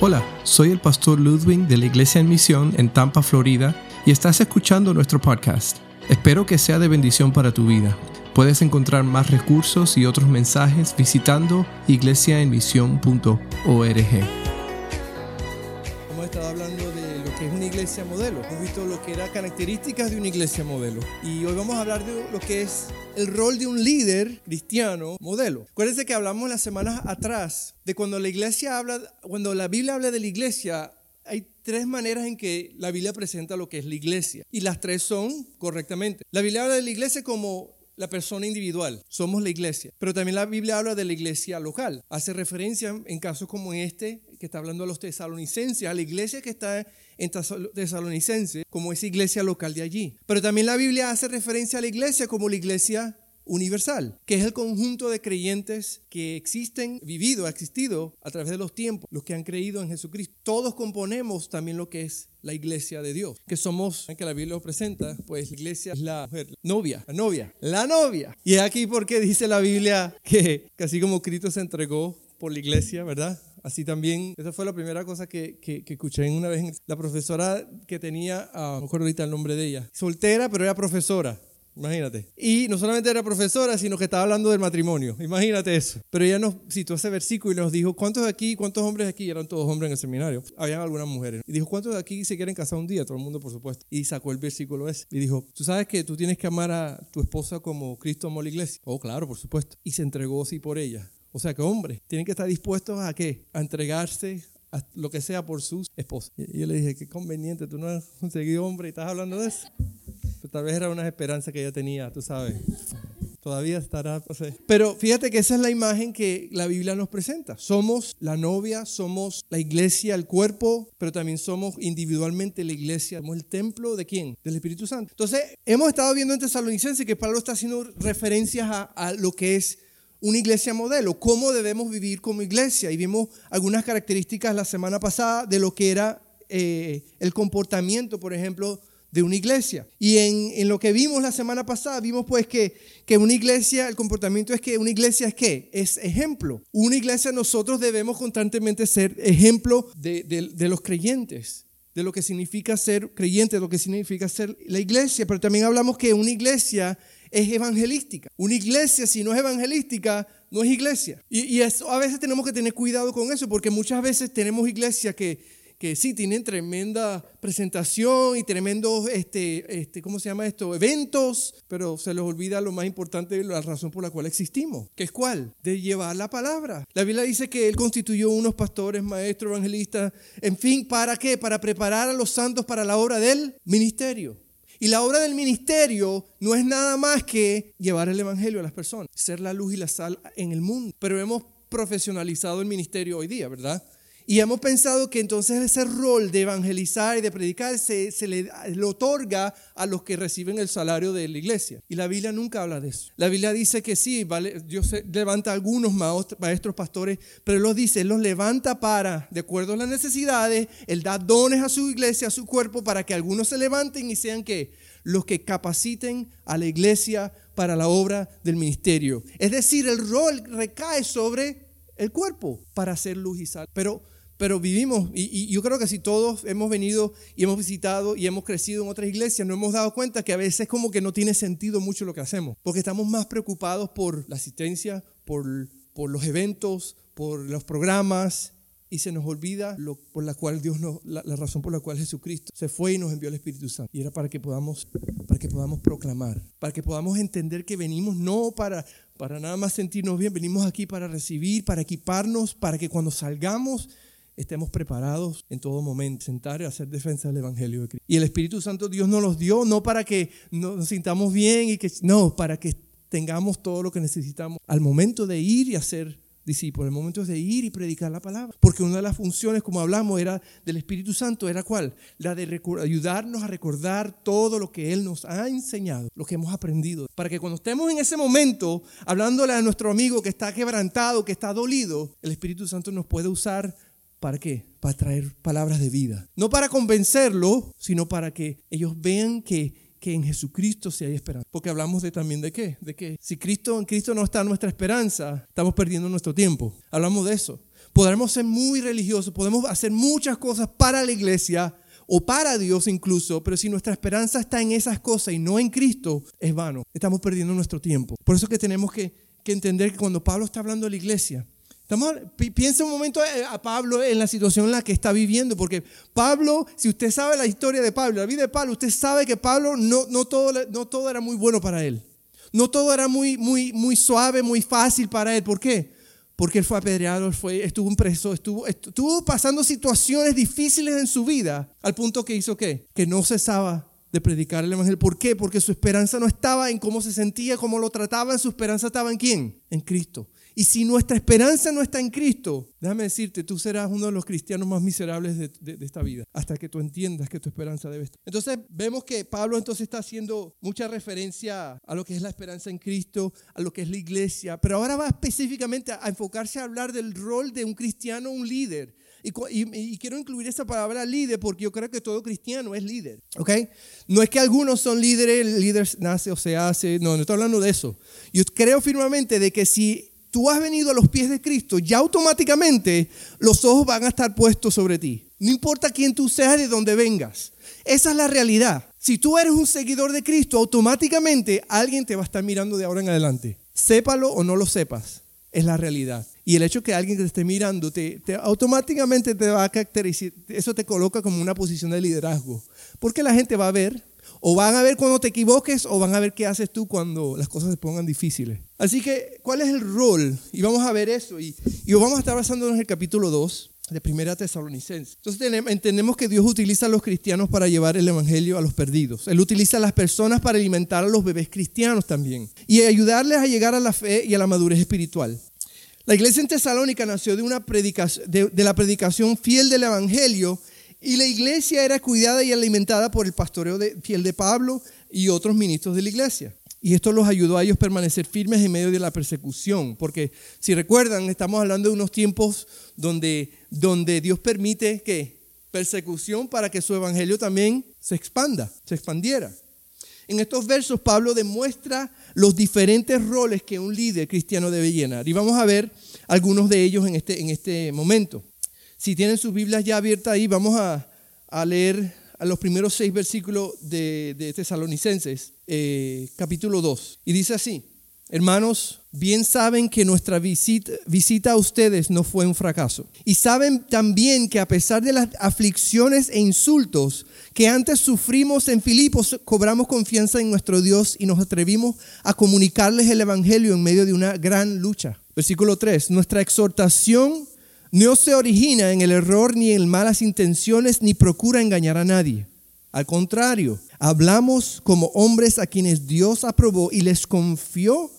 Hola, soy el pastor Ludwig de la Iglesia en Misión en Tampa, Florida, y estás escuchando nuestro podcast. Espero que sea de bendición para tu vida. Puedes encontrar más recursos y otros mensajes visitando iglesiaenmisión.org. modelo. Hemos visto lo que eran características de una iglesia modelo. Y hoy vamos a hablar de lo que es el rol de un líder cristiano modelo. Acuérdense que hablamos las semanas atrás de cuando la iglesia habla, cuando la Biblia habla de la iglesia, hay tres maneras en que la Biblia presenta lo que es la iglesia. Y las tres son correctamente. La Biblia habla de la iglesia como la persona individual, somos la iglesia. Pero también la Biblia habla de la iglesia local. Hace referencia en casos como este, que está hablando a los tesalonicenses, a la iglesia que está en tesalonicense, como esa iglesia local de allí. Pero también la Biblia hace referencia a la iglesia como la iglesia universal, que es el conjunto de creyentes que existen, vivido, ha existido a través de los tiempos, los que han creído en Jesucristo. Todos componemos también lo que es la iglesia de Dios, que somos, que la Biblia lo presenta, pues la iglesia es la mujer, novia, la novia, la novia. Y aquí porque dice la Biblia que, que como Cristo se entregó por la iglesia, ¿verdad? Así también, esa fue la primera cosa que, que, escuché una vez. La profesora que tenía, uh, no recuerdo ahorita el nombre de ella, soltera, pero era profesora. Imagínate. Y no solamente era profesora, sino que estaba hablando del matrimonio. Imagínate eso. Pero ella nos citó ese versículo y nos dijo, ¿cuántos de aquí, cuántos hombres aquí? Eran todos hombres en el seminario. Habían algunas mujeres. Y dijo, ¿cuántos de aquí se quieren casar un día? Todo el mundo, por supuesto. Y sacó el versículo ese. Y dijo, ¿tú sabes que tú tienes que amar a tu esposa como Cristo amó la iglesia? Oh, claro, por supuesto. Y se entregó así por ella. O sea que hombres tienen que estar dispuestos a qué? A entregarse a lo que sea por sus esposas. Y yo le dije, qué conveniente, tú no has conseguido hombre y estás hablando de eso tal vez era una esperanza que ella tenía, tú sabes. Todavía estará. Pero fíjate que esa es la imagen que la Biblia nos presenta. Somos la novia, somos la iglesia, el cuerpo, pero también somos individualmente la iglesia. Somos el templo de quién? Del Espíritu Santo. Entonces, hemos estado viendo en Tesalonicense que Pablo está haciendo referencias a, a lo que es una iglesia modelo, cómo debemos vivir como iglesia. Y vimos algunas características la semana pasada de lo que era eh, el comportamiento, por ejemplo, de una iglesia. Y en, lo que vimos la semana pasada, vimos pues que, que una iglesia, el comportamiento es que una iglesia es qué? Es ejemplo. Una iglesia nosotros debemos constantemente ser ejemplo de, de los creyentes de lo que significa ser creyente, de lo que significa ser la iglesia, pero también hablamos que una iglesia es evangelística. Una iglesia, si no es evangelística, no es iglesia. Y, eso, a veces tenemos que tener cuidado con eso, porque muchas veces tenemos iglesias que, que sí tienen tremenda presentación y tremendos, este, este, ¿cómo se llama esto? Eventos, pero se les olvida lo más importante, la razón por la cual existimos, que es cuál? De llevar la palabra. La Biblia dice que Él constituyó unos pastores, maestros, evangelistas, en fin, ¿para qué? Para preparar a los santos para la obra del ministerio. Y la obra del ministerio no es nada más que llevar el evangelio a las personas, ser la luz y la sal en el mundo. Pero hemos profesionalizado el ministerio hoy día, ¿verdad? Y hemos pensado que entonces ese rol de evangelizar y de predicar se, le, otorga a los que reciben el salario de la iglesia. Y la Biblia nunca habla de eso. La Biblia dice que sí, vale, Dios levanta a algunos maestros, pastores, pero los dice, los levanta para, de acuerdo a las necesidades, Él da dones a su iglesia, a su cuerpo, para que algunos se levanten y sean que los que capaciten a la iglesia para la obra del ministerio. Es decir, el rol recae sobre el cuerpo para hacer luz y sal. Pero pero vivimos, y, yo creo que si todos hemos venido y hemos visitado y hemos crecido en otras iglesias, nos hemos dado cuenta que a veces como que no tiene sentido mucho lo que hacemos, porque estamos más preocupados por la asistencia, por, por los eventos, por los programas, y se nos olvida lo, por la cual Dios nos, la, razón por la cual Jesucristo se fue y nos envió el Espíritu Santo. Y era para que podamos, para que podamos proclamar, para que podamos entender que venimos no para, para nada más sentirnos bien, venimos aquí para recibir, para equiparnos, para que cuando salgamos estemos preparados en todo momento, sentar y hacer defensa del Evangelio de Cristo. Y el Espíritu Santo Dios nos los dio no para que nos sintamos bien y que no, para que tengamos todo lo que necesitamos al momento de ir y hacer discípulos, el momento de ir y predicar la palabra. Porque una de las funciones, como hablamos, era del Espíritu Santo, era cuál? La de ayudarnos a recordar todo lo que Él nos ha enseñado, lo que hemos aprendido. Para que cuando estemos en ese momento, hablándole a nuestro amigo que está quebrantado, que está dolido, el Espíritu Santo nos puede usar ¿Para qué? Para traer palabras de vida. No para convencerlo, sino para que ellos vean que, que en Jesucristo sí hay esperanza. Porque hablamos de también de qué? De que si Cristo en Cristo no está nuestra esperanza, estamos perdiendo nuestro tiempo. Hablamos de eso. podremos ser muy religiosos, podemos hacer muchas cosas para la iglesia o para Dios incluso, pero si nuestra esperanza está en esas cosas y no en Cristo, es vano. Estamos perdiendo nuestro tiempo. Por eso que tenemos que, que entender que cuando Pablo está hablando de la iglesia, piensa un momento eh, a Pablo en la situación en la que está viviendo, porque Pablo, si usted sabe la historia de Pablo, la vida de Pablo, usted sabe que Pablo no, no, todo, no todo era muy bueno para él. No todo era muy, muy, muy suave, muy fácil para él. ¿Por qué? Porque él fue apedreado, fue, estuvo preso, estuvo, estuvo pasando situaciones difíciles en su vida, al punto que hizo qué? Que no cesaba de predicar el Evangelio. ¿Por qué? Porque su esperanza no estaba en cómo se sentía, cómo lo trataban, su esperanza estaba en quién? En Cristo. Y si nuestra esperanza no está en Cristo, déjame decirte, tú serás uno de los cristianos más miserables de, esta vida, hasta que tú entiendas que tu esperanza debe estar. Entonces vemos que Pablo entonces está haciendo mucha referencia a lo que es la esperanza en Cristo, a lo que es la iglesia, pero ahora va específicamente a enfocarse a hablar del rol de un cristiano, un líder. Y, quiero incluir esa palabra líder porque yo creo que todo cristiano es líder. ¿Ok? No es que algunos son líderes, el líder nace o se hace. No, no estoy hablando de eso. Yo creo firmemente de que si tú has venido a los pies de Cristo, ya automáticamente los ojos van a estar puestos sobre ti. No importa quién tú seas, de dónde vengas. Esa es la realidad. Si tú eres un seguidor de Cristo, automáticamente alguien te va a estar mirando de ahora en adelante. Sépalo o no lo sepas, es la realidad. Y el hecho que alguien te esté mirando, te, automáticamente te va a caracterizar, eso te coloca como una posición de liderazgo. Porque la gente va a ver o van a ver cuando te equivoques o van a ver qué haces tú cuando las cosas se pongan difíciles. Así que, ¿cuál es el rol? Y vamos a ver eso. Y, y vamos a estar basándonos en el capítulo 2 de Primera Tesalonicense. Entonces entendemos que Dios utiliza a los cristianos para llevar el Evangelio a los perdidos. Él utiliza a las personas para alimentar a los bebés cristianos también. Y ayudarles a llegar a la fe y a la madurez espiritual. La iglesia en Tesalónica nació de, una predicación, de la predicación fiel del Evangelio y la iglesia era cuidada y alimentada por el pastoreo de, fiel de Pablo y otros ministros de la iglesia. Y esto los ayudó a ellos a permanecer firmes en medio de la persecución. Porque si recuerdan, estamos hablando de unos tiempos donde, donde Dios permite que persecución para que su evangelio también se expanda, se expandiera. En estos versos Pablo demuestra los diferentes roles que un líder cristiano debe llenar. Y vamos a ver algunos de ellos en este, en este momento. Si tienen sus Biblias ya abiertas ahí, vamos a, leer a los primeros seis versículos de, de Tesalonicenses, eh, capítulo 2. Y dice así, hermanos, bien saben que nuestra visita, visita a ustedes no fue un fracaso. Y saben también que a pesar de las aflicciones e insultos que antes sufrimos en Filipos, cobramos confianza en nuestro Dios y nos atrevimos a comunicarles el Evangelio en medio de una gran lucha. Versículo 3, nuestra exhortación no se origina en el error ni en malas intenciones ni procura engañar a nadie. Al contrario, hablamos como hombres a quienes Dios aprobó y les confió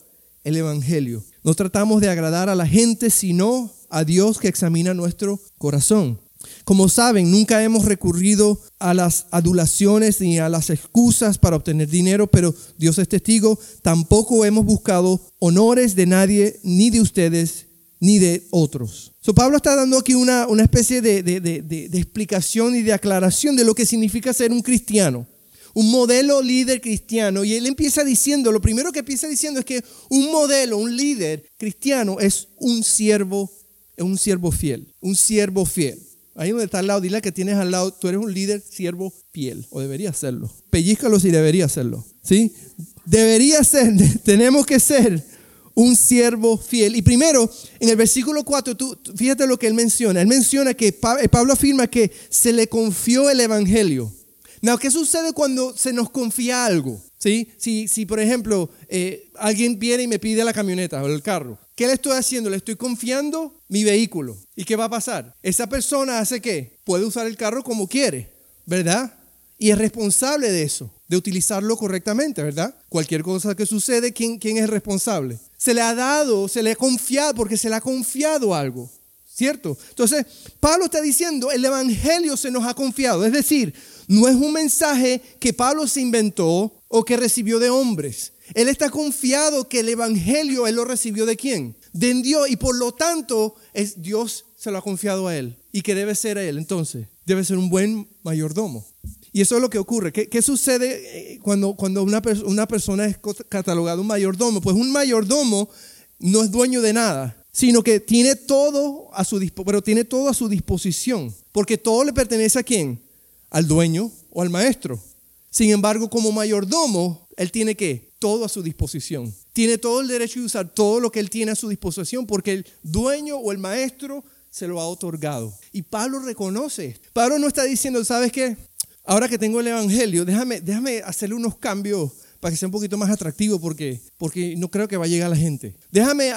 el Evangelio. No tratamos de agradar a la gente, sino a Dios que examina nuestro corazón. Como saben, nunca hemos recurrido a las adulaciones ni a las excusas para obtener dinero, pero Dios es testigo, tampoco hemos buscado honores de nadie, ni de ustedes, ni de otros. So, Pablo está dando aquí una, una especie de, de, de, de, explicación y de aclaración de lo que significa ser un cristiano, un modelo líder cristiano. Y él empieza diciendo, lo primero que empieza diciendo es que un modelo, un líder cristiano es un siervo, es un siervo fiel, un siervo fiel. Ahí donde está al lado, dile que tienes al lado, tú eres un líder siervo fiel, o deberías serlo. Pellízcalo si debería serlo, ¿sí? Debería ser, tenemos que ser un siervo fiel. Y primero, en el versículo 4, tú, fíjate lo que él menciona. Él menciona que eh, Pablo afirma que se le confió el evangelio. Now, ¿qué sucede cuando se nos confía algo? ¿Sí? Si, si por ejemplo, eh, alguien viene y me pide la camioneta o el carro, ¿qué le estoy haciendo? Le estoy confiando mi vehículo. ¿Y qué va a pasar? Esa persona hace qué? Puede usar el carro como quiere, ¿verdad? Y es responsable de eso, de utilizarlo correctamente, ¿verdad? Cualquier cosa que sucede, ¿quién, es responsable? se le ha dado, se le ha confiado, porque se le ha confiado algo. ¿Cierto? Entonces, Pablo está diciendo, el Evangelio se nos ha confiado. Es decir, no es un mensaje que Pablo se inventó o que recibió de hombres. Él está confiado que el Evangelio él lo recibió de quién? De Dios. Y por lo tanto, es Dios se lo ha confiado a él. Y que debe ser a él. Entonces, debe ser un buen mayordomo. Y eso es lo que ocurre. ¿Qué, sucede eh, cuando, cuando una, persona es catalogada un mayordomo? Pues un mayordomo no es dueño de nada. sino que tiene todo a su pero tiene todo a su disposición, porque todo le pertenece a quién? Al dueño o al maestro. Sin embargo, como mayordomo, él tiene que todo a su disposición. Tiene todo el derecho de usar todo lo que él tiene a su disposición porque el dueño o el maestro se lo ha otorgado. Y Pablo reconoce. Pablo no está diciendo, ¿sabes qué? Ahora que tengo el Evangelio, déjame, déjame hacerle unos cambios para que sea un poquito más atractivo porque, porque no creo que va a llegar la gente. Déjame,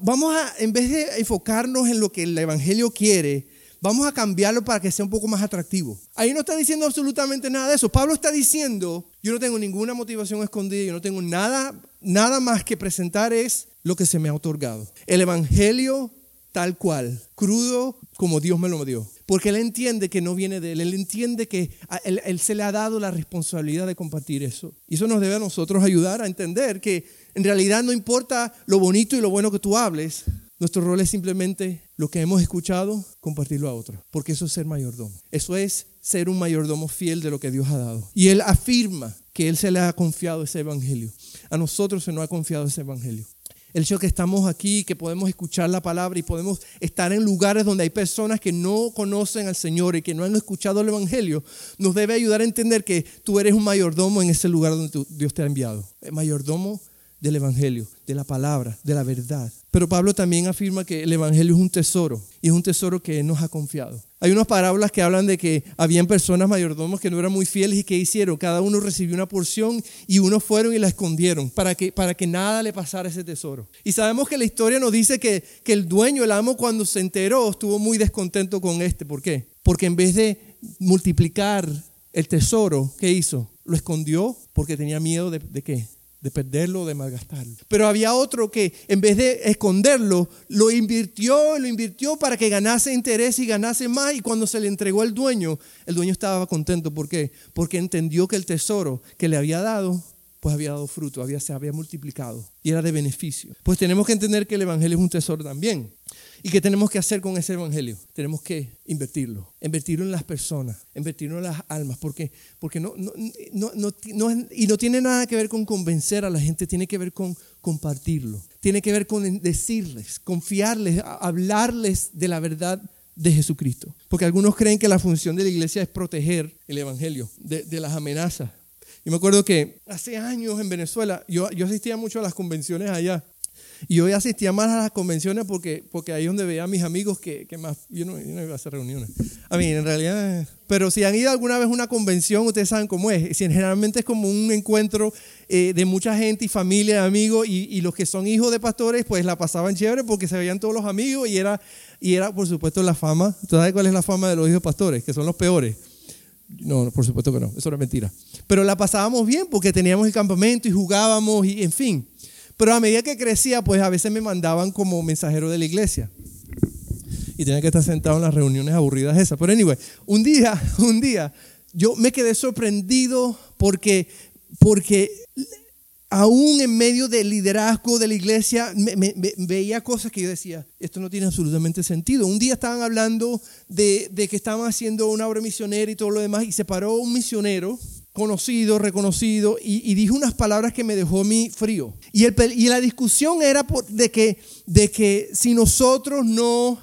vamos a, en vez de enfocarnos en lo que el Evangelio quiere, vamos a cambiarlo para que sea un poco más atractivo. Ahí no está diciendo absolutamente nada de eso. Pablo está diciendo, yo no tengo ninguna motivación escondida, yo no tengo nada, nada más que presentar es lo que se me ha otorgado. El Evangelio tal cual, crudo como Dios me lo dio. Porque Él entiende que no viene de Él, Él entiende que él, se le ha dado la responsabilidad de compartir eso. Y eso nos debe a nosotros ayudar a entender que en realidad no importa lo bonito y lo bueno que tú hables, nuestro rol es simplemente lo que hemos escuchado, compartirlo a otros. Porque eso es ser mayordomo. Eso es ser un mayordomo fiel de lo que Dios ha dado. Y Él afirma que Él se le ha confiado ese evangelio. A nosotros se nos ha confiado ese evangelio. El hecho de que estamos aquí, que podemos escuchar la palabra y podemos estar en lugares donde hay personas que no conocen al Señor y que no han escuchado el Evangelio, nos debe ayudar a entender que tú eres un mayordomo en ese lugar donde Dios te ha enviado. El mayordomo del Evangelio, de la palabra, de la verdad. Pero Pablo también afirma que el Evangelio es un tesoro y es un tesoro que Él nos ha confiado. Hay unas parábolas que hablan de que habían personas mayordomos que no eran muy fieles y que hicieron, cada uno recibió una porción y unos fueron y la escondieron para que, para que nada le pasara ese tesoro. Y sabemos que la historia nos dice que, que el dueño, el amo, cuando se enteró, estuvo muy descontento con este. ¿Por qué? Porque en vez de multiplicar el tesoro, ¿qué hizo? Lo escondió porque tenía miedo de, de qué? De perderlo, de malgastarlo. Pero había otro que en vez de esconderlo, lo invirtió, lo invirtió para que ganase interés y ganase más. Y cuando se le entregó al dueño, el dueño estaba contento. ¿Por qué? Porque entendió que el tesoro que le había dado, pues había dado fruto, había, se había multiplicado y era de beneficio. Pues tenemos que entender que el Evangelio es un tesoro también. ¿Y qué tenemos que hacer con ese evangelio? Tenemos que invertirlo, invertirlo en las personas, invertirlo en las almas, porque, porque no, no, no, y no tiene nada que ver con convencer a la gente, tiene que ver con compartirlo, tiene que ver con decirles, confiarles, hablarles de la verdad de Jesucristo. Porque algunos creen que la función de la iglesia es proteger el evangelio de, de las amenazas. Yo me acuerdo que hace años en Venezuela, yo, yo asistía mucho a las convenciones allá y hoy asistía más a las convenciones porque, porque ahí es donde veía a mis amigos que, que más. Yo no, iba a hacer reuniones. A mí, en realidad. Pero si han ido alguna vez a una convención, ustedes saben cómo es. Generalmente es como un encuentro eh, de mucha gente y familia, amigos. Y, y, los que son hijos de pastores, pues la pasaban chévere porque se veían todos los amigos y era, y era por supuesto, la fama. ¿Tú sabes cuál es la fama de los hijos de pastores? Que son los peores. No, por supuesto que no, eso era mentira. Pero la pasábamos bien porque teníamos el campamento y jugábamos y en fin. Pero a medida que crecía, pues a veces me mandaban como mensajero de la iglesia. Y tenía que estar sentado en las reuniones aburridas esas. Pero anyway, un día, un día, yo me quedé sorprendido porque, porque aún en medio del liderazgo de la iglesia, veía cosas que yo decía, esto no tiene absolutamente sentido. Un día estaban hablando de, de, que estaban haciendo una obra misionera y todo lo demás, y se paró un misionero conocido, reconocido, y, dijo unas palabras que me dejó a mí frío. Y, el, y la discusión era de, que, de que si nosotros no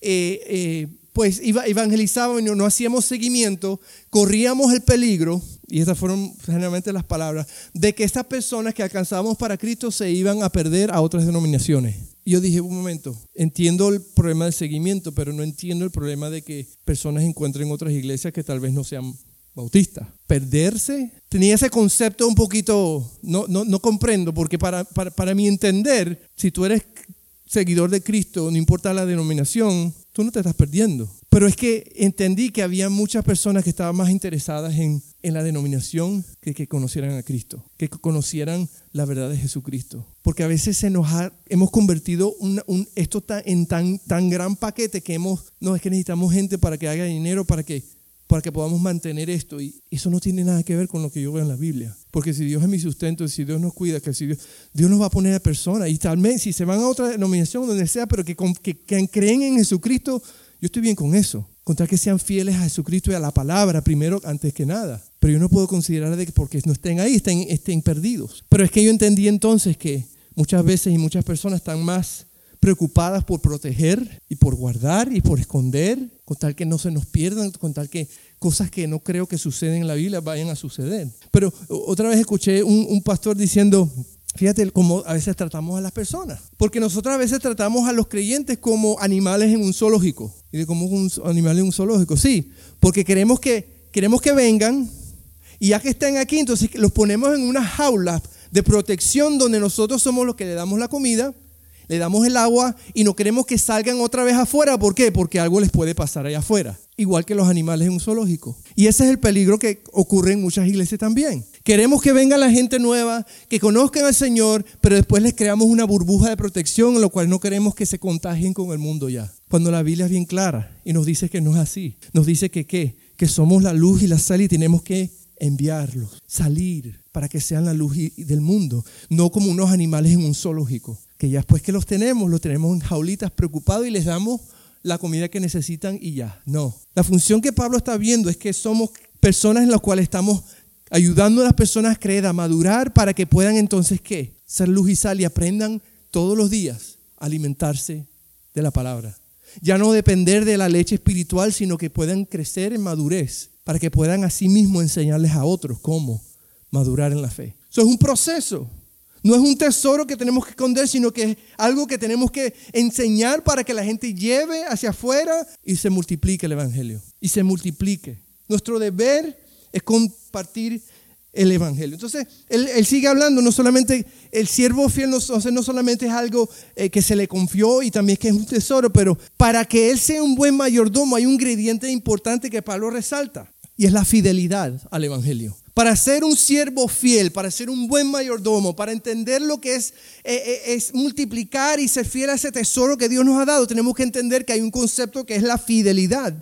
eh, eh, pues evangelizábamos y no, hacíamos seguimiento, corríamos el peligro, y estas fueron generalmente las palabras, de que estas personas que alcanzábamos para Cristo se iban a perder a otras denominaciones. Y yo dije, un momento, entiendo el problema del seguimiento, pero no entiendo el problema de que personas encuentren otras iglesias que tal vez no sean bautista. Perderse, tenía ese concepto un poquito, no, no, no comprendo, porque para, para, para mi entender, si tú eres seguidor de Cristo, no importa la denominación, tú no te estás perdiendo. Pero es que entendí que había muchas personas que estaban más interesadas en, en la denominación que que conocieran a Cristo, que conocieran la verdad de Jesucristo. Porque a veces se nos hemos convertido un, esto en tan, tan gran paquete que hemos, no es que necesitamos gente para que haga dinero, para que para que podamos mantener esto. Y eso no tiene nada que ver con lo que yo veo en la Biblia. Porque si Dios es mi sustento, si Dios nos cuida, que si Dios, Dios nos va a poner a personas. Y tal vez si se van a otra denominación, donde sea, pero que, que, creen en Jesucristo, yo estoy bien con eso. Contar que sean fieles a Jesucristo y a la palabra primero antes que nada. Pero yo no puedo considerar de que porque no estén ahí, estén, estén perdidos. Pero es que yo entendí entonces que muchas veces y muchas personas están más preocupadas por proteger y por guardar y por esconder, con tal que no se nos pierdan, con tal que cosas que no creo que suceden en la Biblia vayan a suceder. Pero otra vez escuché un, pastor diciendo, Fíjate cómo a veces tratamos a las personas. Porque nosotros a veces tratamos a los creyentes como animales en un zoológico. ¿Y de como un animal en un zoológico? Sí, porque queremos que, queremos que vengan y ya que estén aquí, entonces los ponemos en una jaula de protección donde nosotros somos los que le damos la comida, le damos el agua y no queremos que salgan otra vez afuera. ¿Por qué? Porque algo les puede pasar allá afuera. Igual que los animales en un zoológico. Y ese es el peligro que ocurre en muchas iglesias también. Queremos que venga la gente nueva, que conozcan al Señor, pero después les creamos una burbuja de protección en lo cual no queremos que se contagien con el mundo ya. Cuando la Biblia es bien clara y nos dice que no es así. Nos dice que qué? Que somos la luz y la sal y tenemos que enviarlos, salir para que sean la luz del mundo, no como unos animales en un zoológico, que ya después que los tenemos, los tenemos en jaulitas preocupados y les damos la comida que necesitan y ya. No. La función que Pablo está viendo es que somos personas en las cuales estamos ayudando a las personas a creer, a madurar para que puedan entonces, ¿qué? Ser luz y sal y aprendan todos los días a alimentarse de la palabra. Ya no depender de la leche espiritual, sino que puedan crecer en madurez para que puedan así mismo enseñarles a otros cómo madurar en la fe. Eso es un proceso. No es un tesoro que tenemos que esconder, sino que es algo que tenemos que enseñar para que la gente lleve hacia afuera y se multiplique el Evangelio. Y se multiplique. Nuestro deber es compartir el Evangelio. Entonces, él, sigue hablando, no solamente el siervo fiel, no, no solamente es algo eh, que se le confió y también que es un tesoro, pero para que él sea un buen mayordomo hay un ingrediente importante que Pablo resalta y es la fidelidad al Evangelio. Para ser un siervo fiel, para ser un buen mayordomo, para entender lo que es, eh, eh, es multiplicar y ser fiel a ese tesoro que Dios nos ha dado, tenemos que entender que hay un concepto que es la fidelidad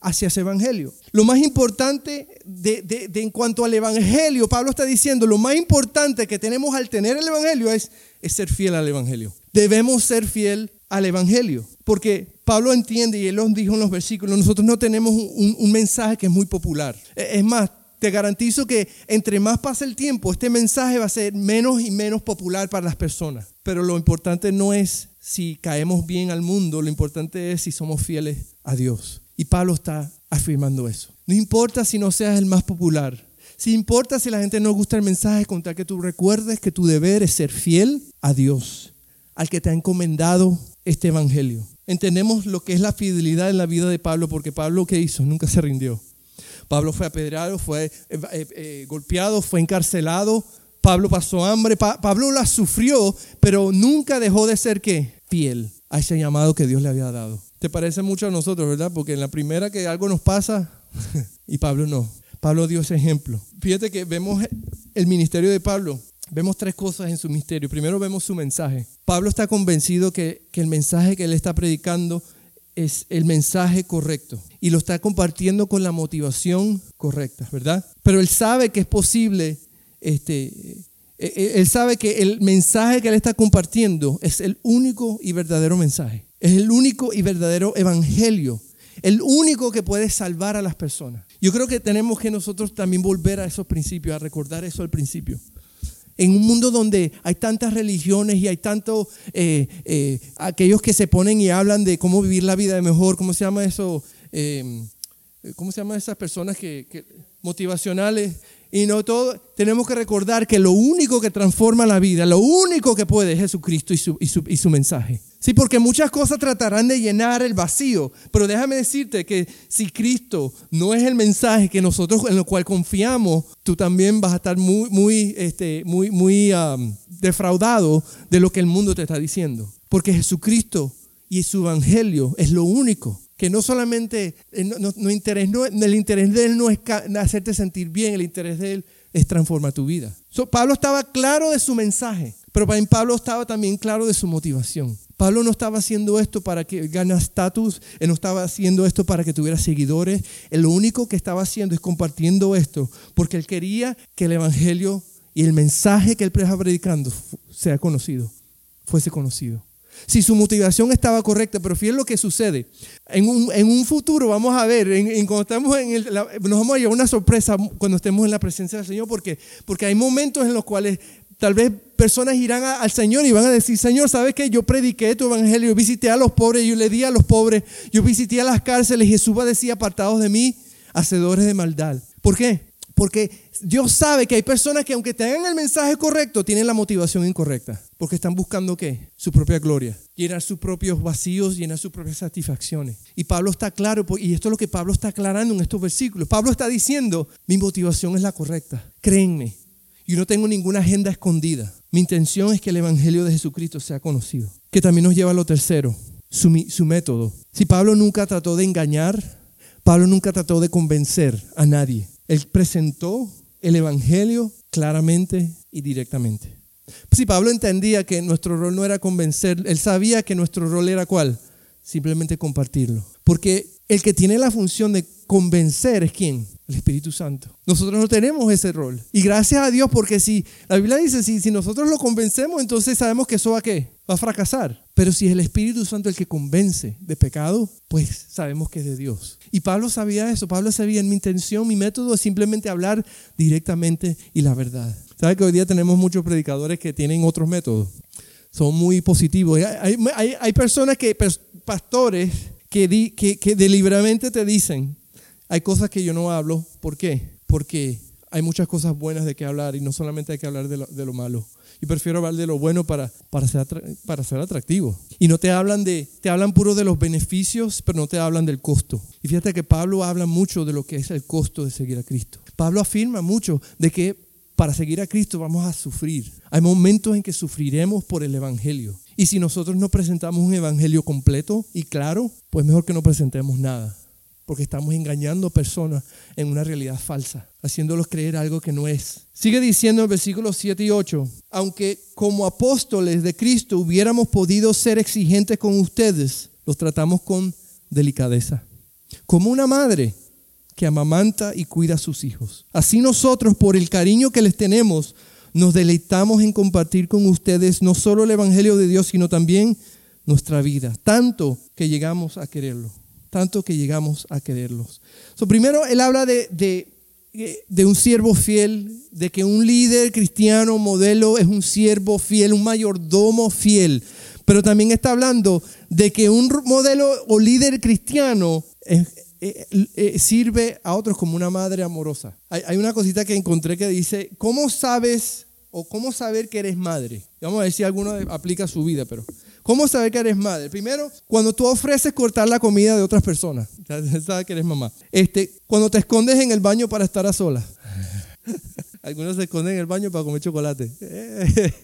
hacia ese evangelio. Lo más importante de, en cuanto al evangelio, Pablo está diciendo, lo más importante que tenemos al tener el evangelio es, ser fiel al evangelio. Debemos ser fiel al evangelio, porque Pablo entiende y él lo dijo en los versículos, nosotros no tenemos un, un mensaje que es muy popular. E, es más, te garantizo que entre más pasa el tiempo, este mensaje va a ser menos y menos popular para las personas. Pero lo importante no es si caemos bien al mundo, lo importante es si somos fieles a Dios. Y Pablo está afirmando eso. No importa si no seas el más popular. Si importa si la gente no gusta el mensaje, con tal que tú recuerdes que tu deber es ser fiel a Dios, al que te ha encomendado este evangelio. Entendemos lo que es la fidelidad en la vida de Pablo, porque Pablo, ¿qué hizo? Nunca se rindió. Pablo fue apedreado, fue eh, eh, eh, golpeado, fue encarcelado. Pablo pasó hambre. Pablo la sufrió, pero nunca dejó de ser ¿qué? fiel a ese llamado que Dios le había dado. Te parece mucho a nosotros, ¿verdad? Porque en la primera que algo nos pasa, y Pablo no. Pablo dio ese ejemplo. Fíjate que vemos el ministerio de Pablo. Vemos tres cosas en su misterio. Primero vemos su mensaje. Pablo está convencido que, que el mensaje que él está predicando es el mensaje correcto y lo está compartiendo con la motivación correcta, ¿verdad? Pero él sabe que es posible, este, e, e, él sabe que el mensaje que él está compartiendo es el único y verdadero mensaje. Es el único y verdadero evangelio. El único que puede salvar a las personas. Yo creo que tenemos que nosotros también volver a esos principios, a recordar eso al principio. En un mundo donde hay tantas religiones y hay tantos eh, eh, aquellos que se ponen y hablan de cómo vivir la vida de mejor, ¿cómo se llama eso? Eh, ¿Cómo se llama esas personas que, motivacionales? Y no todo, tenemos que recordar que lo único que transforma la vida, lo único que puede es Jesucristo y su, y su, y su mensaje. Sí, porque muchas cosas tratarán de llenar el vacío, pero déjame decirte que si Cristo no es el mensaje que nosotros en lo cual confiamos, tú también vas a estar muy, muy, este, muy, muy defraudado de lo que el mundo te está diciendo. Porque Jesucristo y su evangelio es lo único que no solamente, eh, no, interés, no, el interés de Él no es hacerte sentir bien, el interés de Él es transformar tu vida. Pablo estaba claro de su mensaje, pero Pablo estaba también claro de su motivación. Pablo no estaba haciendo esto para que gane estatus, él no estaba haciendo esto para que tuviera seguidores, él lo único que estaba haciendo es compartiendo esto, porque él quería que el Evangelio y el mensaje que él estaba predicando sea conocido, fuese conocido si su motivación estaba correcta, pero fíjense lo que sucede. En un, futuro vamos a ver, cuando estamos en el, nos vamos a llevar una sorpresa cuando estemos en la presencia del Señor, porque, porque hay momentos en los cuales tal vez personas irán al Señor y van a decir, Señor, ¿sabes qué? Yo prediqué tu evangelio, yo visité a los pobres, yo le di a los pobres, yo visité a las cárceles. Jesús va a decir, apartados de mí, hacedores de maldad. ¿Por qué? Porque Dios sabe que hay personas que aunque tengan el mensaje correcto, tienen la motivación incorrecta. Porque están buscando qué? Su propia gloria. Llenar sus propios vacíos, llenar sus propias satisfacciones. Y Pablo está claro, y esto es lo que Pablo está aclarando en estos versículos. Pablo está diciendo, mi motivación es la correcta. Créenme, yo no tengo ninguna agenda escondida. Mi intención es que el Evangelio de Jesucristo sea conocido. Que también nos lleva a lo tercero, su, su método. Si Pablo nunca trató de engañar, Pablo nunca trató de convencer a nadie. Él presentó el Evangelio claramente y directamente. Si Pablo entendía que nuestro rol no era convencer, él sabía que nuestro rol era cuál? Simplemente compartirlo. Porque el que tiene la función de convencer es quién? El Espíritu Santo. Nosotros no tenemos ese rol. Y gracias a Dios, porque si la Biblia dice, si, si nosotros lo convencemos, entonces sabemos que eso va a qué? Va a fracasar. Pero si es el Espíritu Santo el que convence de pecado, pues sabemos que es de Dios. Y Pablo sabía eso. Pablo sabía, mi intención, mi método es simplemente hablar directamente y la verdad. ¿Sabe que hoy día tenemos muchos predicadores que tienen otros métodos? Son muy positivos. Hay, hay, hay personas que, pastores, que, que, que deliberadamente te dicen, hay cosas que yo no hablo. ¿Por qué? Porque hay muchas cosas buenas de que hablar y no solamente hay que hablar de lo, de lo malo. Y prefiero hablar de lo bueno para, para, ser, para ser atractivo. Y no te hablan de, te hablan puro de los beneficios, pero no te hablan del costo. Y fíjate que Pablo habla mucho de lo que es el costo de seguir a Cristo. Pablo afirma mucho de que para seguir a Cristo vamos a sufrir. Hay momentos en que sufriremos por el Evangelio. Y si nosotros no presentamos un Evangelio completo y claro, pues mejor que no presentemos nada porque estamos engañando a personas en una realidad falsa, haciéndolos creer algo que no es. Sigue diciendo el versículo 7 y 8, aunque como apóstoles de Cristo hubiéramos podido ser exigentes con ustedes, los tratamos con delicadeza, como una madre que amamanta y cuida a sus hijos. Así nosotros, por el cariño que les tenemos, nos deleitamos en compartir con ustedes no solo el Evangelio de Dios, sino también nuestra vida, tanto que llegamos a quererlo tanto que llegamos a quererlos. So, primero, él habla de, de, un siervo fiel, de que un líder cristiano modelo es un siervo fiel, un mayordomo fiel. Pero también está hablando de que un modelo o líder cristiano eh, eh, sirve a otros como una madre amorosa. Hay, hay, una cosita que encontré que dice, ¿cómo sabes o cómo saber que eres madre? Vamos a ver si alguno aplica su vida, pero ¿Cómo saber que eres madre? Primero, cuando tú ofreces cortar la comida de otras personas, sabes que eres mamá. Este, cuando te escondes en el baño para estar a solas. Algunos se esconden en el baño para comer chocolate.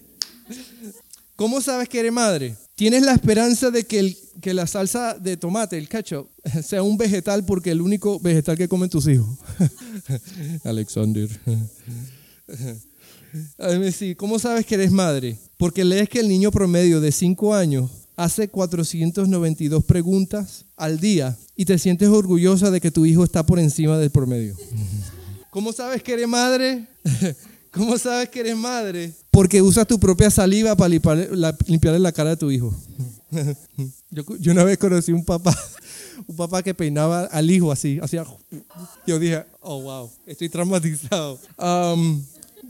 ¿Cómo sabes que eres madre? Tienes la esperanza de que, el, que la salsa de tomate, el ketchup, sea un vegetal porque el único vegetal que comen tus hijos. Alexander. ¿Cómo sabes que eres madre? Porque lees que el niño promedio de 5 años hace 492 preguntas al día y te sientes orgullosa de que tu hijo está por encima del promedio. ¿Cómo sabes que eres madre? ¿Cómo sabes que eres madre? Porque usas tu propia saliva para limpiarle la cara a tu hijo. Yo, una vez conocí un papá, un papá que peinaba al hijo así, hacía. Yo dije, oh wow, estoy traumatizado. Um,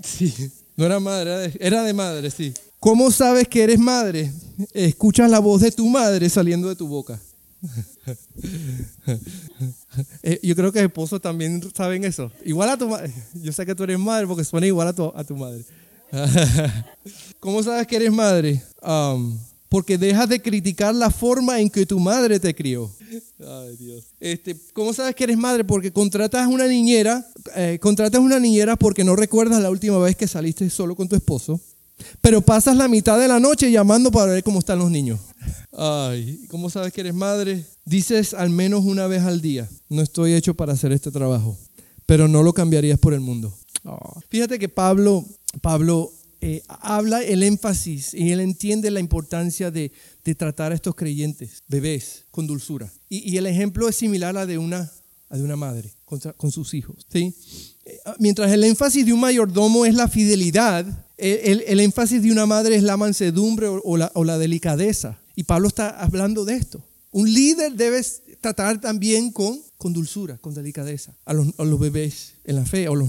Sí, no era madre, era de madre, sí. ¿Cómo sabes que eres madre? Escuchas la voz de tu madre saliendo de tu boca. Eh, yo creo que esposos también saben eso. Igual a tu madre. Yo sé que tú eres madre porque suena igual a tu, a tu madre. ¿Cómo sabes que eres madre? Um, porque dejas de criticar la forma en que tu madre te crió. Ay, Dios. Este, ¿Cómo sabes que eres madre? Porque contratas una niñera, eh, contratas una niñera porque no recuerdas la última vez que saliste solo con tu esposo, pero pasas la mitad de la noche llamando para ver cómo están los niños. Ay, ¿cómo sabes que eres madre? Dices al menos una vez al día, no estoy hecho para hacer este trabajo, pero no lo cambiarías por el mundo. Oh. Fíjate que Pablo, Pablo eh, habla el énfasis y él entiende la importancia de, tratar a estos creyentes, bebés, con dulzura. Y, el ejemplo es similar a de una, de una madre con, sus hijos. ¿sí? Eh, mientras el énfasis de un mayordomo es la fidelidad, el, énfasis de una madre es la mansedumbre o, la, delicadeza. Y Pablo está hablando de esto. Un líder debe tratar también con, con dulzura, con delicadeza, a los, bebés en la fe, o los,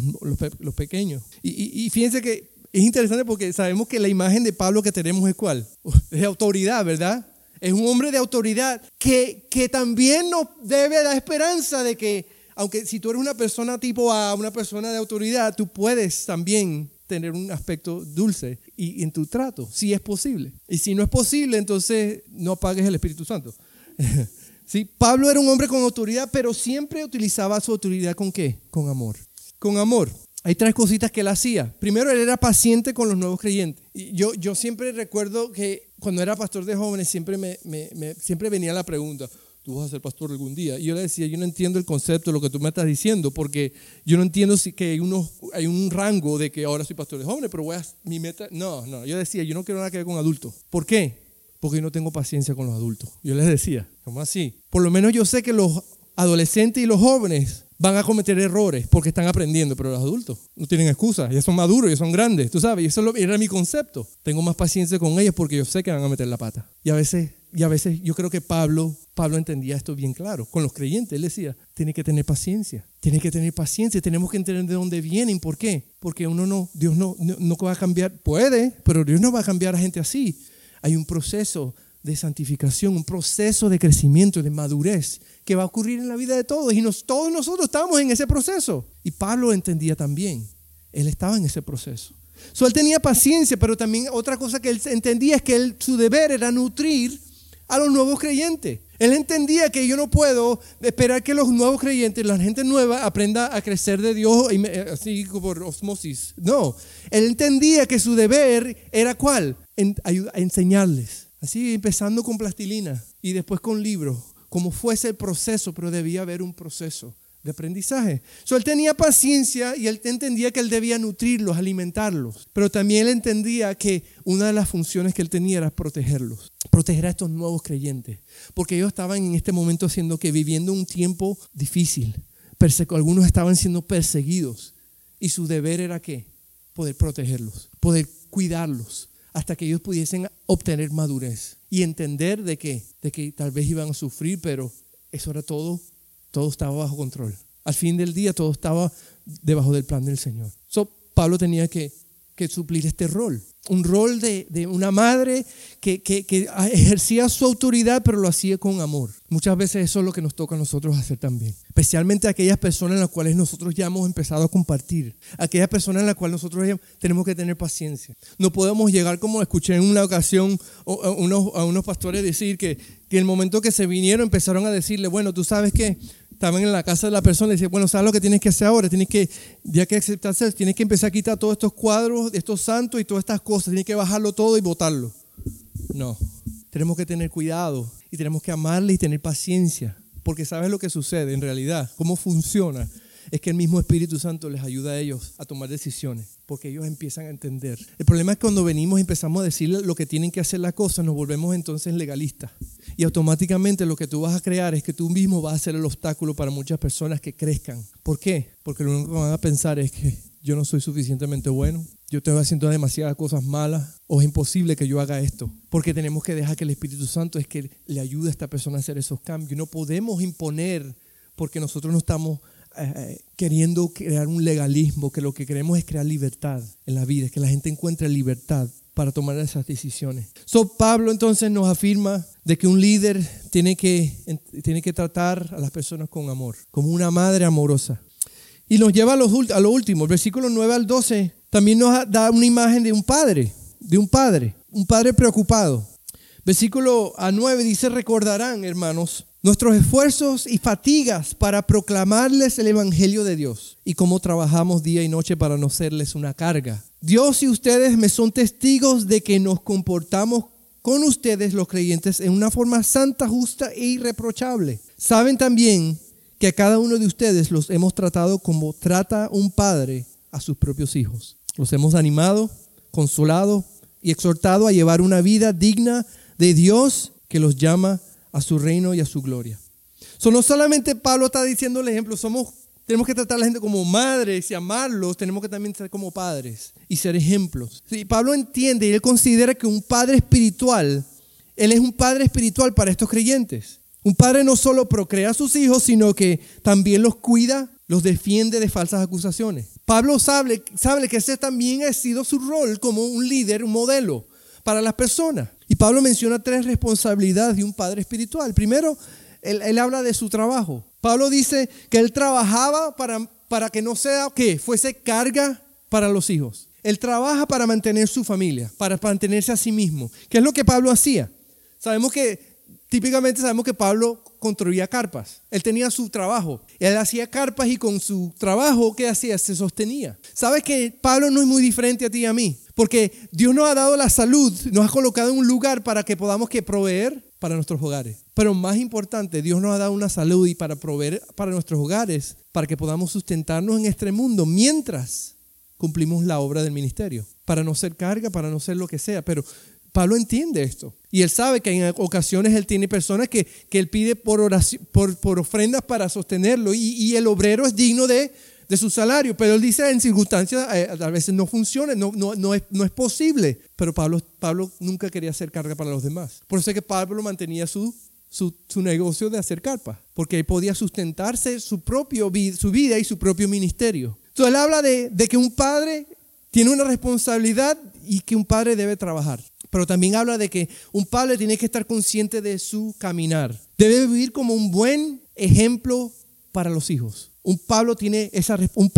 los, pequeños. Y, y, fíjense que Es interesante porque sabemos que la imagen de Pablo que tenemos es cuál? Es de autoridad, ¿verdad? Es un hombre de autoridad que, que también nos debe dar esperanza de que, aunque si tú eres una persona tipo A, una persona de autoridad, tú puedes también tener un aspecto dulce y, en tu trato, si es posible. Y si no es posible, entonces no apagues el Espíritu Santo. ¿Sí? Pablo era un hombre con autoridad, pero siempre utilizaba su autoridad con qué? Con amor. Con amor. Hay tres cositas que él hacía. Primero, él era paciente con los nuevos creyentes. Yo, yo siempre recuerdo que cuando era pastor de jóvenes, siempre, me, siempre venía la pregunta, tú vas a ser pastor algún día. Y yo le decía, yo no entiendo el concepto de lo que tú me estás diciendo, porque yo no entiendo si que hay, unos, hay un rango de que ahora soy pastor de jóvenes, pero voy a, mi meta, no, no, yo decía, yo no quiero nada que ver con adultos. ¿Por qué? Porque yo no tengo paciencia con los adultos. Yo les decía, ¿cómo así? Por lo menos yo sé que los adolescentes y los jóvenes van a cometer errores porque están aprendiendo, pero los adultos no tienen excusa, ya son maduros, ya son grandes, tú sabes, y eso era mi concepto. Tengo más paciencia con ellos porque yo sé que van a meter la pata. Y a veces, y a veces yo creo que Pablo, Pablo entendía esto bien claro. Con los creyentes, él decía, tiene que tener paciencia, tiene que tener paciencia, tenemos que entender de dónde vienen, ¿por qué? Porque uno no, Dios no, no, no va a cambiar, puede, pero Dios no va a cambiar a gente así. Hay un proceso de santificación, un proceso de crecimiento, de madurez que va a ocurrir en la vida de todos. Y todos nosotros estamos en ese proceso. Y Pablo entendía también. Él estaba en ese proceso. So, él tenía paciencia, pero también otra cosa que él entendía es que su deber era nutrir a los nuevos creyentes. Él entendía que yo no puedo esperar que los nuevos creyentes, la gente nueva, aprenda a crecer de Dios así por osmosis. No, él entendía que su deber era cuál? En, enseñarles Así empezando con plastilina y después con libros, como fuese el proceso, pero debía haber un proceso de aprendizaje. So, él tenía paciencia y él entendía que él debía nutrirlos, alimentarlos, pero también él entendía que una de las funciones que él tenía era protegerlos, proteger a estos nuevos creyentes, porque ellos estaban en este momento siendo que viviendo un tiempo difícil, algunos estaban siendo perseguidos y su deber era qué? Poder protegerlos, poder cuidarlos, hasta que ellos pudiesen obtener madurez y entender de que, de que tal vez iban a sufrir, pero eso era todo, todo estaba bajo control. Al fin del día todo estaba debajo del plan del Señor. So, Pablo tenía que, que suplir este rol un rol de, una madre que, ejercía su autoridad, pero lo hacía con amor. Muchas veces eso es lo que nos toca a nosotros hacer también. Especialmente aquellas personas en las cuales nosotros ya hemos empezado a compartir. Aquellas personas en las cuales nosotros ya tenemos que tener paciencia. No podemos llegar como escuché en una ocasión a unos, a unos pastores decir que, que el momento que se vinieron empezaron a decirle, bueno, tú sabes que estaban en la casa de la persona y decían, bueno, ¿sabes lo que tienes que hacer ahora? Tienes que, ya que aceptarse, tienes que empezar a quitar todos estos cuadros, estos santos y todas estas cosas, tienes que bajarlo todo y botarlo. No, tenemos que tener cuidado y tenemos que amarle y tener paciencia, porque sabes lo que sucede en realidad, cómo funciona es que el mismo Espíritu Santo les ayuda a ellos a tomar decisiones, porque ellos empiezan a entender. El problema es que cuando venimos y empezamos a decirle lo que tienen que hacer las cosas, nos volvemos entonces legalistas. Y automáticamente lo que tú vas a crear es que tú mismo vas a ser el obstáculo para muchas personas que crezcan. ¿Por qué? Porque lo único que van a pensar es que yo no soy suficientemente bueno, yo estoy haciendo demasiadas cosas malas o es imposible que yo haga esto. Porque tenemos que dejar que el Espíritu Santo es que le ayude a esta persona a hacer esos cambios. No podemos imponer porque nosotros no estamos eh, queriendo crear un legalismo, que lo que queremos es crear libertad en la vida, que la gente encuentre libertad para tomar esas decisiones. So, Pablo entonces nos afirma de que un líder tiene que, tiene que tratar a las personas con amor, como una madre amorosa. Y nos lleva a, a lo último, el versículo 9 al 12 también nos da una imagen de un padre, de un padre, un padre preocupado. Versículo a 9 dice, recordarán, hermanos, nuestros esfuerzos y fatigas para proclamarles el Evangelio de Dios y cómo trabajamos día y noche para no serles una carga. Dios y ustedes me son testigos de que nos comportamos con ustedes los creyentes en una forma santa, justa e irreprochable. Saben también que a cada uno de ustedes los hemos tratado como trata un padre a sus propios hijos. Los hemos animado, consolado y exhortado a llevar una vida digna de Dios que los llama a su reino y a su gloria. So, no solamente Pablo está diciendo el ejemplo, somos, tenemos que tratar a la gente como madres y amarlos, tenemos que también ser como padres y ser ejemplos. Sí, Pablo entiende y él considera que un padre espiritual, él es un padre espiritual para estos creyentes. Un padre no solo procrea a sus hijos, sino que también los cuida, los defiende de falsas acusaciones. Pablo sabe, sabe que ese también ha sido su rol como un líder, un modelo para las personas. Y Pablo menciona tres responsabilidades de un padre espiritual. Primero, él, habla de su trabajo. Pablo dice que él trabajaba para, para que no sea, que fuese carga para los hijos. Él trabaja para mantener su familia, para mantenerse a sí mismo. ¿Qué es lo que Pablo hacía? Sabemos que, típicamente sabemos que Pablo construía carpas. Él tenía su trabajo. Él hacía carpas y con su trabajo, ¿qué hacía? Se sostenía. ¿Sabes que Pablo no es muy diferente a ti y a mí? Porque Dios nos ha dado la salud, nos ha colocado en un lugar para que podamos que proveer para nuestros hogares. Pero más importante, Dios nos ha dado una salud y para proveer para nuestros hogares, para que podamos sustentarnos en este mundo mientras cumplimos la obra del ministerio, para no ser carga, para no ser lo que sea. Pero Pablo entiende esto. Y él sabe que en ocasiones él tiene personas que, él pide por, oración, por, ofrendas para sostenerlo y, el obrero es digno de, su salario. Pero él dice en circunstancias eh, a veces no funciona, no, no, no, es, no es posible. Pero Pablo, Pablo nunca quería hacer carga para los demás. Por eso es que Pablo mantenía su, su, negocio de hacer carpa, porque podía sustentarse su, propio, su vida y su propio ministerio. Entonces él habla de, que un padre tiene una responsabilidad y que un padre debe trabajar. Pero también habla de que un padre tiene que estar consciente de su caminar. Debe vivir como un buen ejemplo para los hijos. Un Pablo tiene esa un,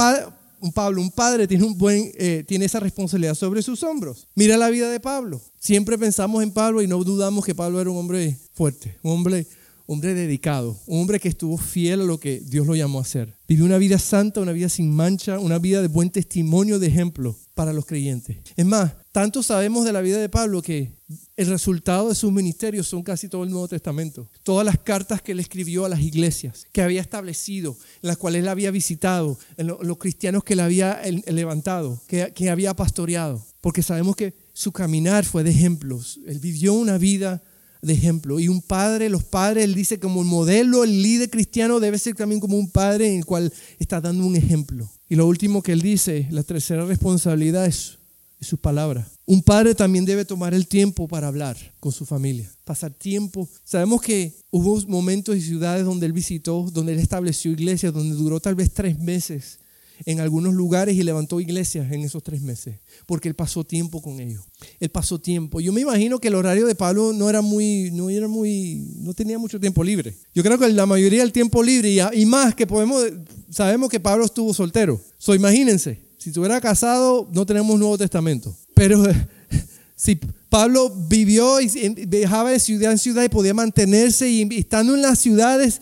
un Pablo, un padre tiene un buen eh, tiene esa responsabilidad sobre sus hombros. Mira la vida de Pablo. Siempre pensamos en Pablo y no dudamos que Pablo era un hombre fuerte, un hombre hombre dedicado, un hombre que estuvo fiel a lo que Dios lo llamó a hacer. Vivió una vida santa, una vida sin mancha, una vida de buen testimonio, de ejemplo para los creyentes. Es más, tanto sabemos de la vida de Pablo que el resultado de sus ministerios son casi todo el Nuevo Testamento. Todas las cartas que él escribió a las iglesias, que había establecido, las cuales él había visitado, los cristianos que él había levantado, que, que había pastoreado. Porque sabemos que su caminar fue de ejemplos. Él vivió una vida de ejemplo. Y un padre, los padres, él dice como un modelo, el líder cristiano debe ser también como un padre en el cual está dando un ejemplo. Y lo último que él dice, la tercera responsabilidad es, su palabra. Un padre también debe tomar el tiempo para hablar con su familia, pasar tiempo. Sabemos que hubo momentos y ciudades donde él visitó, donde él estableció iglesias, donde duró tal vez tres meses en algunos lugares y levantó iglesias en esos tres meses, porque él pasó tiempo con ellos. Él pasó tiempo. Yo me imagino que el horario de Pablo no era muy, no era muy, no tenía mucho tiempo libre. Yo creo que la mayoría del tiempo libre y, más que podemos, sabemos que Pablo estuvo soltero. So, imagínense, si estuviera casado, no tenemos Nuevo Testamento. Pero si Pablo vivió y viajaba de ciudad en ciudad y podía mantenerse y estando en las ciudades,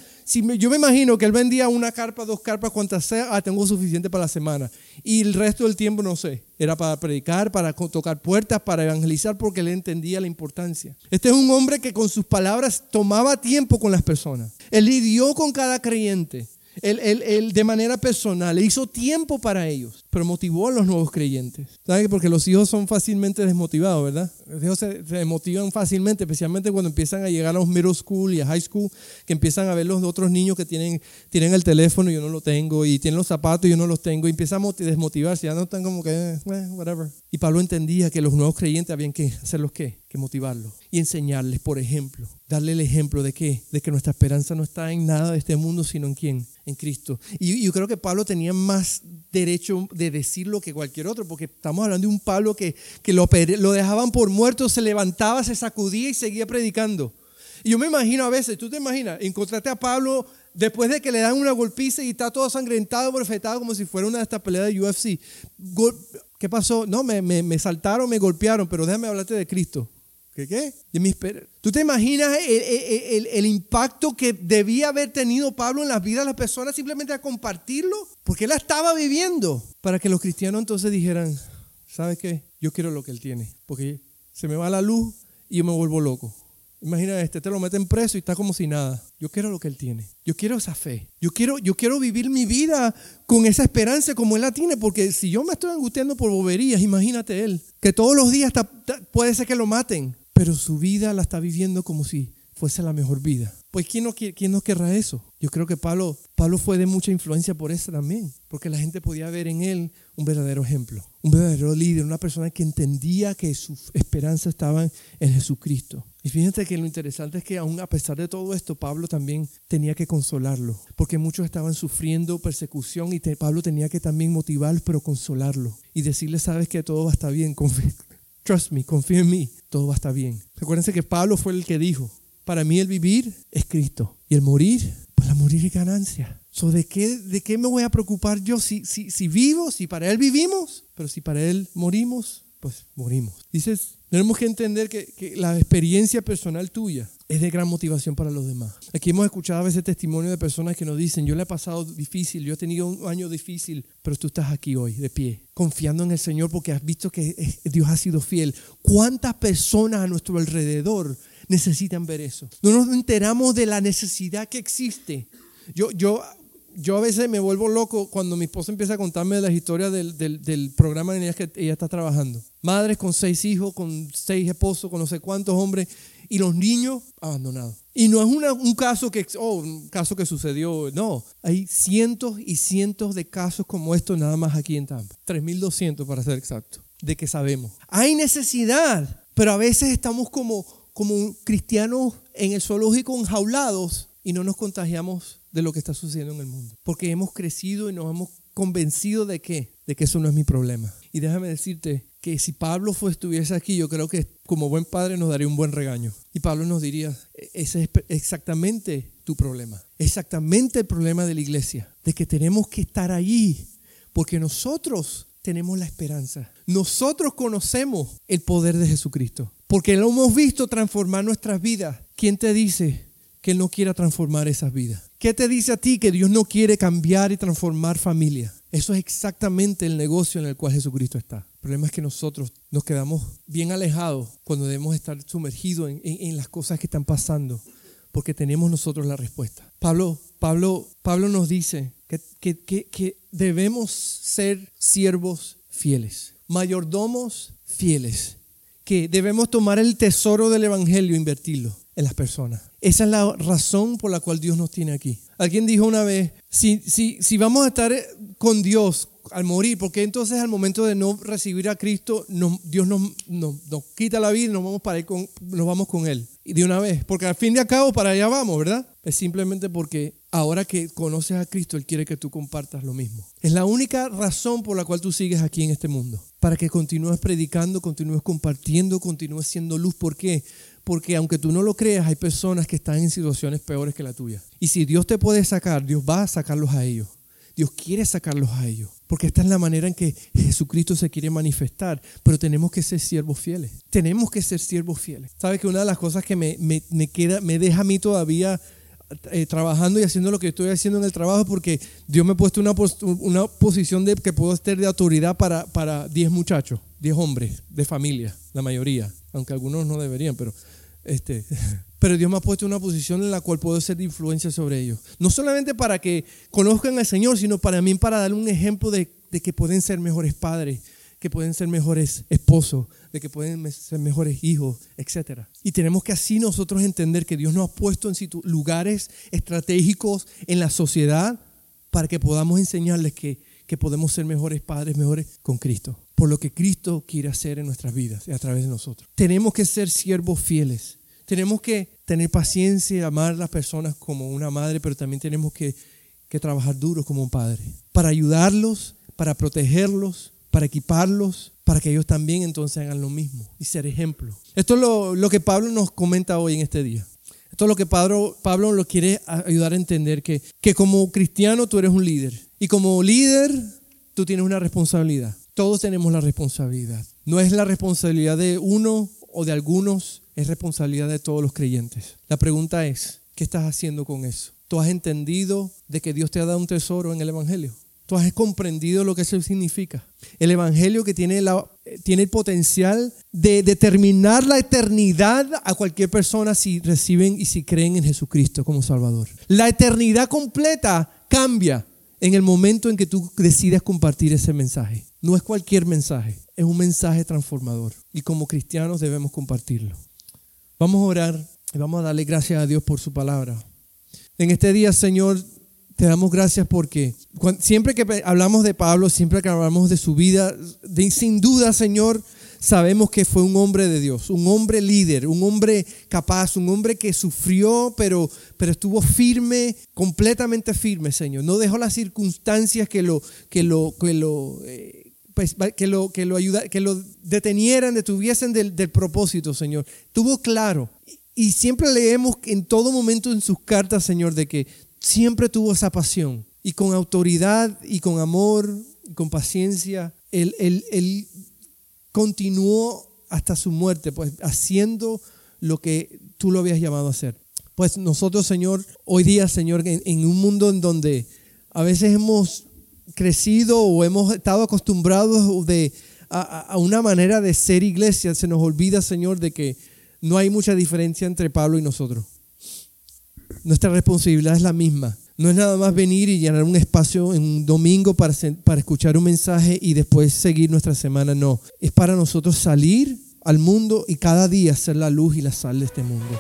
yo me imagino que él vendía una carpa, dos carpas, cuantas sea, ah, tengo suficiente para la semana. Y el resto del tiempo no sé, era para predicar, para tocar puertas, para evangelizar, porque él entendía la importancia. Este es un hombre que con sus palabras tomaba tiempo con las personas. Él lidió con cada creyente. Él, de manera personal hizo tiempo para ellos, pero motivó a los nuevos creyentes. ¿Saben? Porque los hijos son fácilmente desmotivados, ¿verdad? Los hijos se, desmotivan fácilmente, especialmente cuando empiezan a llegar a los middle school y a high school, que empiezan a ver los otros niños que tienen, tienen el teléfono y yo no lo tengo, y tienen los zapatos y yo no los tengo, y empiezan a desmotivarse, ya no están como que, eh, whatever. Y Pablo entendía que los nuevos creyentes habían que hacerlos qué? Que motivarlos y enseñarles, por ejemplo, darle el ejemplo de qué? De que nuestra esperanza no está en nada de este mundo, sino en quién? En Cristo. Y yo creo que Pablo tenía más derecho de decirlo que cualquier otro, porque estamos hablando de un Pablo que, que lo, lo dejaban por muerto, se levantaba, se sacudía y seguía predicando. Y yo me imagino a veces, tú te imaginas, encontrarte a Pablo después de que le dan una golpiza y está todo sangrentado, profetado, como si fuera una de estas peleas de UFC. ¿Qué pasó? No, me, me, me saltaron, me golpearon, pero déjame hablarte de Cristo. ¿Qué qué? ¿Tú te imaginas el, impacto que debía haber tenido Pablo en las vidas de las personas simplemente a compartirlo? Porque él la estaba viviendo. Para que los cristianos entonces dijeran, ¿sabes qué? Yo quiero lo que él tiene. Porque se me va la luz y yo me vuelvo loco. Imagina este, te lo meten preso y está como si nada. Yo quiero lo que él tiene. Yo quiero esa fe. Yo quiero, yo quiero vivir mi vida con esa esperanza como él la tiene. Porque si yo me estoy angustiando por boberías, imagínate él. Que todos los días puede ser que lo maten pero su vida la está viviendo como si fuese la mejor vida. Pues ¿quién no, quién no querrá eso? Yo creo que Pablo, Pablo fue de mucha influencia por eso también, porque la gente podía ver en él un verdadero ejemplo, un verdadero líder, una persona que entendía que su esperanza estaba en Jesucristo. Y fíjense que lo interesante es que aún a pesar de todo esto, Pablo también tenía que consolarlo, porque muchos estaban sufriendo persecución y Pablo tenía que también motivarlos, pero consolarlo y decirle, sabes que todo va a estar bien, trust me, confía en mí, todo va a estar bien. Recuérdense que Pablo fue el que dijo, para mí el vivir es Cristo y el morir, la morir es ganancia. So, ¿de, qué, ¿De qué me voy a preocupar yo si, si, si vivo, si para Él vivimos, pero si para Él morimos, pues morimos? Dices, tenemos que entender que, que, la experiencia personal tuya es de gran motivación para los demás. Aquí hemos escuchado a veces testimonios de personas que nos dicen, yo le he pasado difícil, yo he tenido un año difícil, pero tú estás aquí hoy de pie, confiando en el Señor porque has visto que Dios ha sido fiel. ¿Cuántas personas a nuestro alrededor necesitan ver eso. No nos enteramos de la necesidad que existe. Yo, yo, yo a veces me vuelvo loco cuando mi esposa empieza a contarme las historias del, del, del programa en el que ella está trabajando. Madres con seis hijos, con seis esposos, con no sé cuántos hombres y los niños abandonados. Y no es una, un caso que, oh, un caso que sucedió, no. Hay cientos y cientos de casos como estos nada más aquí en Tampa. 3.200 para ser exacto, de que sabemos. Hay necesidad, pero a veces estamos como como cristianos en el zoológico enjaulados y no nos contagiamos de lo que está sucediendo en el mundo. Porque hemos crecido y nos hemos convencido de que, de que eso no es mi problema. Y déjame decirte que si Pablo fue, estuviese aquí, yo creo que como buen padre nos daría un buen regaño. Y Pablo nos diría, e-, ese es exactamente tu problema. Exactamente el problema de la iglesia. De que tenemos que estar allí. Porque nosotros tenemos la esperanza. Nosotros conocemos el poder de Jesucristo. Porque lo hemos visto transformar nuestras vidas. ¿Quién te dice que Él no quiera transformar esas vidas? ¿Qué te dice a ti que Dios no quiere cambiar y transformar familia? Eso es exactamente el negocio en el cual Jesucristo está. El problema es que nosotros nos quedamos bien alejados cuando debemos estar sumergidos en, las cosas que están pasando, porque tenemos nosotros la respuesta. Pablo, Pablo, Pablo nos dice que, que debemos ser siervos fieles, mayordomos fieles que debemos tomar el tesoro del Evangelio e invertirlo en las personas. Esa es la razón por la cual Dios nos tiene aquí. Alguien dijo una vez, si, si, si vamos a estar con Dios al morir, porque entonces al momento de no recibir a Cristo, Dios nos, nos, quita la vida y nos vamos, para con, nos vamos con Él. Y de una vez, porque al fin y al cabo para allá vamos, ¿verdad? Es simplemente porque ahora que conoces a Cristo, Él quiere que tú compartas lo mismo. Es la única razón por la cual tú sigues aquí en este mundo. Para que continúes predicando, continúes compartiendo, continúes siendo luz. ¿Por qué? Porque aunque tú no lo creas, hay personas que están en situaciones peores que la tuya. Y si Dios te puede sacar, Dios va a sacarlos a ellos. Dios quiere sacarlos a ellos. Porque esta es la manera en que Jesucristo se quiere manifestar. Pero tenemos que ser siervos fieles. Tenemos que ser siervos fieles. ¿Sabe que una de las cosas que me, me, queda, me deja a mí todavía eh, trabajando y haciendo lo que estoy haciendo en el trabajo porque Dios me ha puesto una, una posición de que puedo estar de autoridad para, para 10 muchachos, 10 hombres de familia, la mayoría, aunque algunos no deberían, pero este, pero Dios me ha puesto en una posición en la cual puedo ser de influencia sobre ellos. No solamente para que conozcan al Señor, sino para mí para darle un ejemplo de, que pueden ser mejores padres, que pueden ser mejores esposos, de que pueden ser mejores hijos, etc. Y tenemos que así nosotros entender que Dios nos ha puesto en lugares estratégicos en la sociedad para que podamos enseñarles que, que podemos ser mejores padres, mejores con Cristo, por lo que Cristo quiere hacer en nuestras vidas y a través de nosotros. Tenemos que ser siervos fieles tenemos que tener paciencia y amar a las personas como una madre, pero también tenemos que, trabajar duro como un padre. Para ayudarlos, para protegerlos, para equiparlos, para que ellos también entonces hagan lo mismo y ser ejemplo. Esto es lo, que Pablo nos comenta hoy en este día. Esto es lo que Pablo, Pablo lo quiere ayudar a entender, que, que como cristiano tú eres un líder. Y como líder tú tienes una responsabilidad. Todos tenemos la responsabilidad. No es la responsabilidad de uno o de algunos, es responsabilidad de todos los creyentes. La pregunta es, ¿qué estás haciendo con eso? ¿Tú has entendido de que Dios te ha dado un tesoro en el Evangelio? ¿Tú has comprendido lo que eso significa? El Evangelio que tiene, la, tiene el potencial de determinar la eternidad a cualquier persona si reciben y si creen en Jesucristo como Salvador. La eternidad completa cambia en el momento en que tú decides compartir ese mensaje. No es cualquier mensaje, es un mensaje transformador. Y como cristianos debemos compartirlo. Vamos a orar Y vamos a darle gracias a Dios por su palabra. En este día, Señor, te damos gracias porque siempre que hablamos de Pablo, siempre que hablamos de su vida, sin duda, Señor, sabemos que fue un hombre de Dios, un hombre líder, un hombre capaz, un hombre que sufrió, pero, pero estuvo firme, completamente firme, Señor. No dejó las circunstancias que lo, que lo, que lo, eh, que lo, que lo, ayuda, que lo detenieran, detuviesen del, del propósito, Señor. Tuvo claro. Y siempre leemos en todo momento en sus cartas, Señor, de que siempre tuvo esa pasión. Y con autoridad y con amor y con paciencia, él, él, él continuó hasta su muerte, pues haciendo lo que tú lo habías llamado a hacer. Pues nosotros, Señor, hoy día, Señor, en, un mundo en donde a veces hemos crecido o hemos estado acostumbrados de, a, una manera de ser iglesia, se nos olvida, Señor, de que no hay mucha diferencia entre Pablo y nosotros. Nuestra responsabilidad es la misma. No es nada más venir y llenar un espacio en un domingo para, para escuchar un mensaje y después seguir nuestra semana. No, es para nosotros salir al mundo y cada día ser la luz y la sal de este mundo.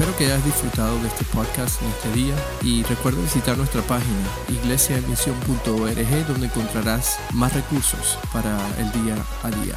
Espero que hayas disfrutado de este podcast en este día y recuerda visitar nuestra página iglesiaemisión.org donde encontrarás más recursos para el día a día.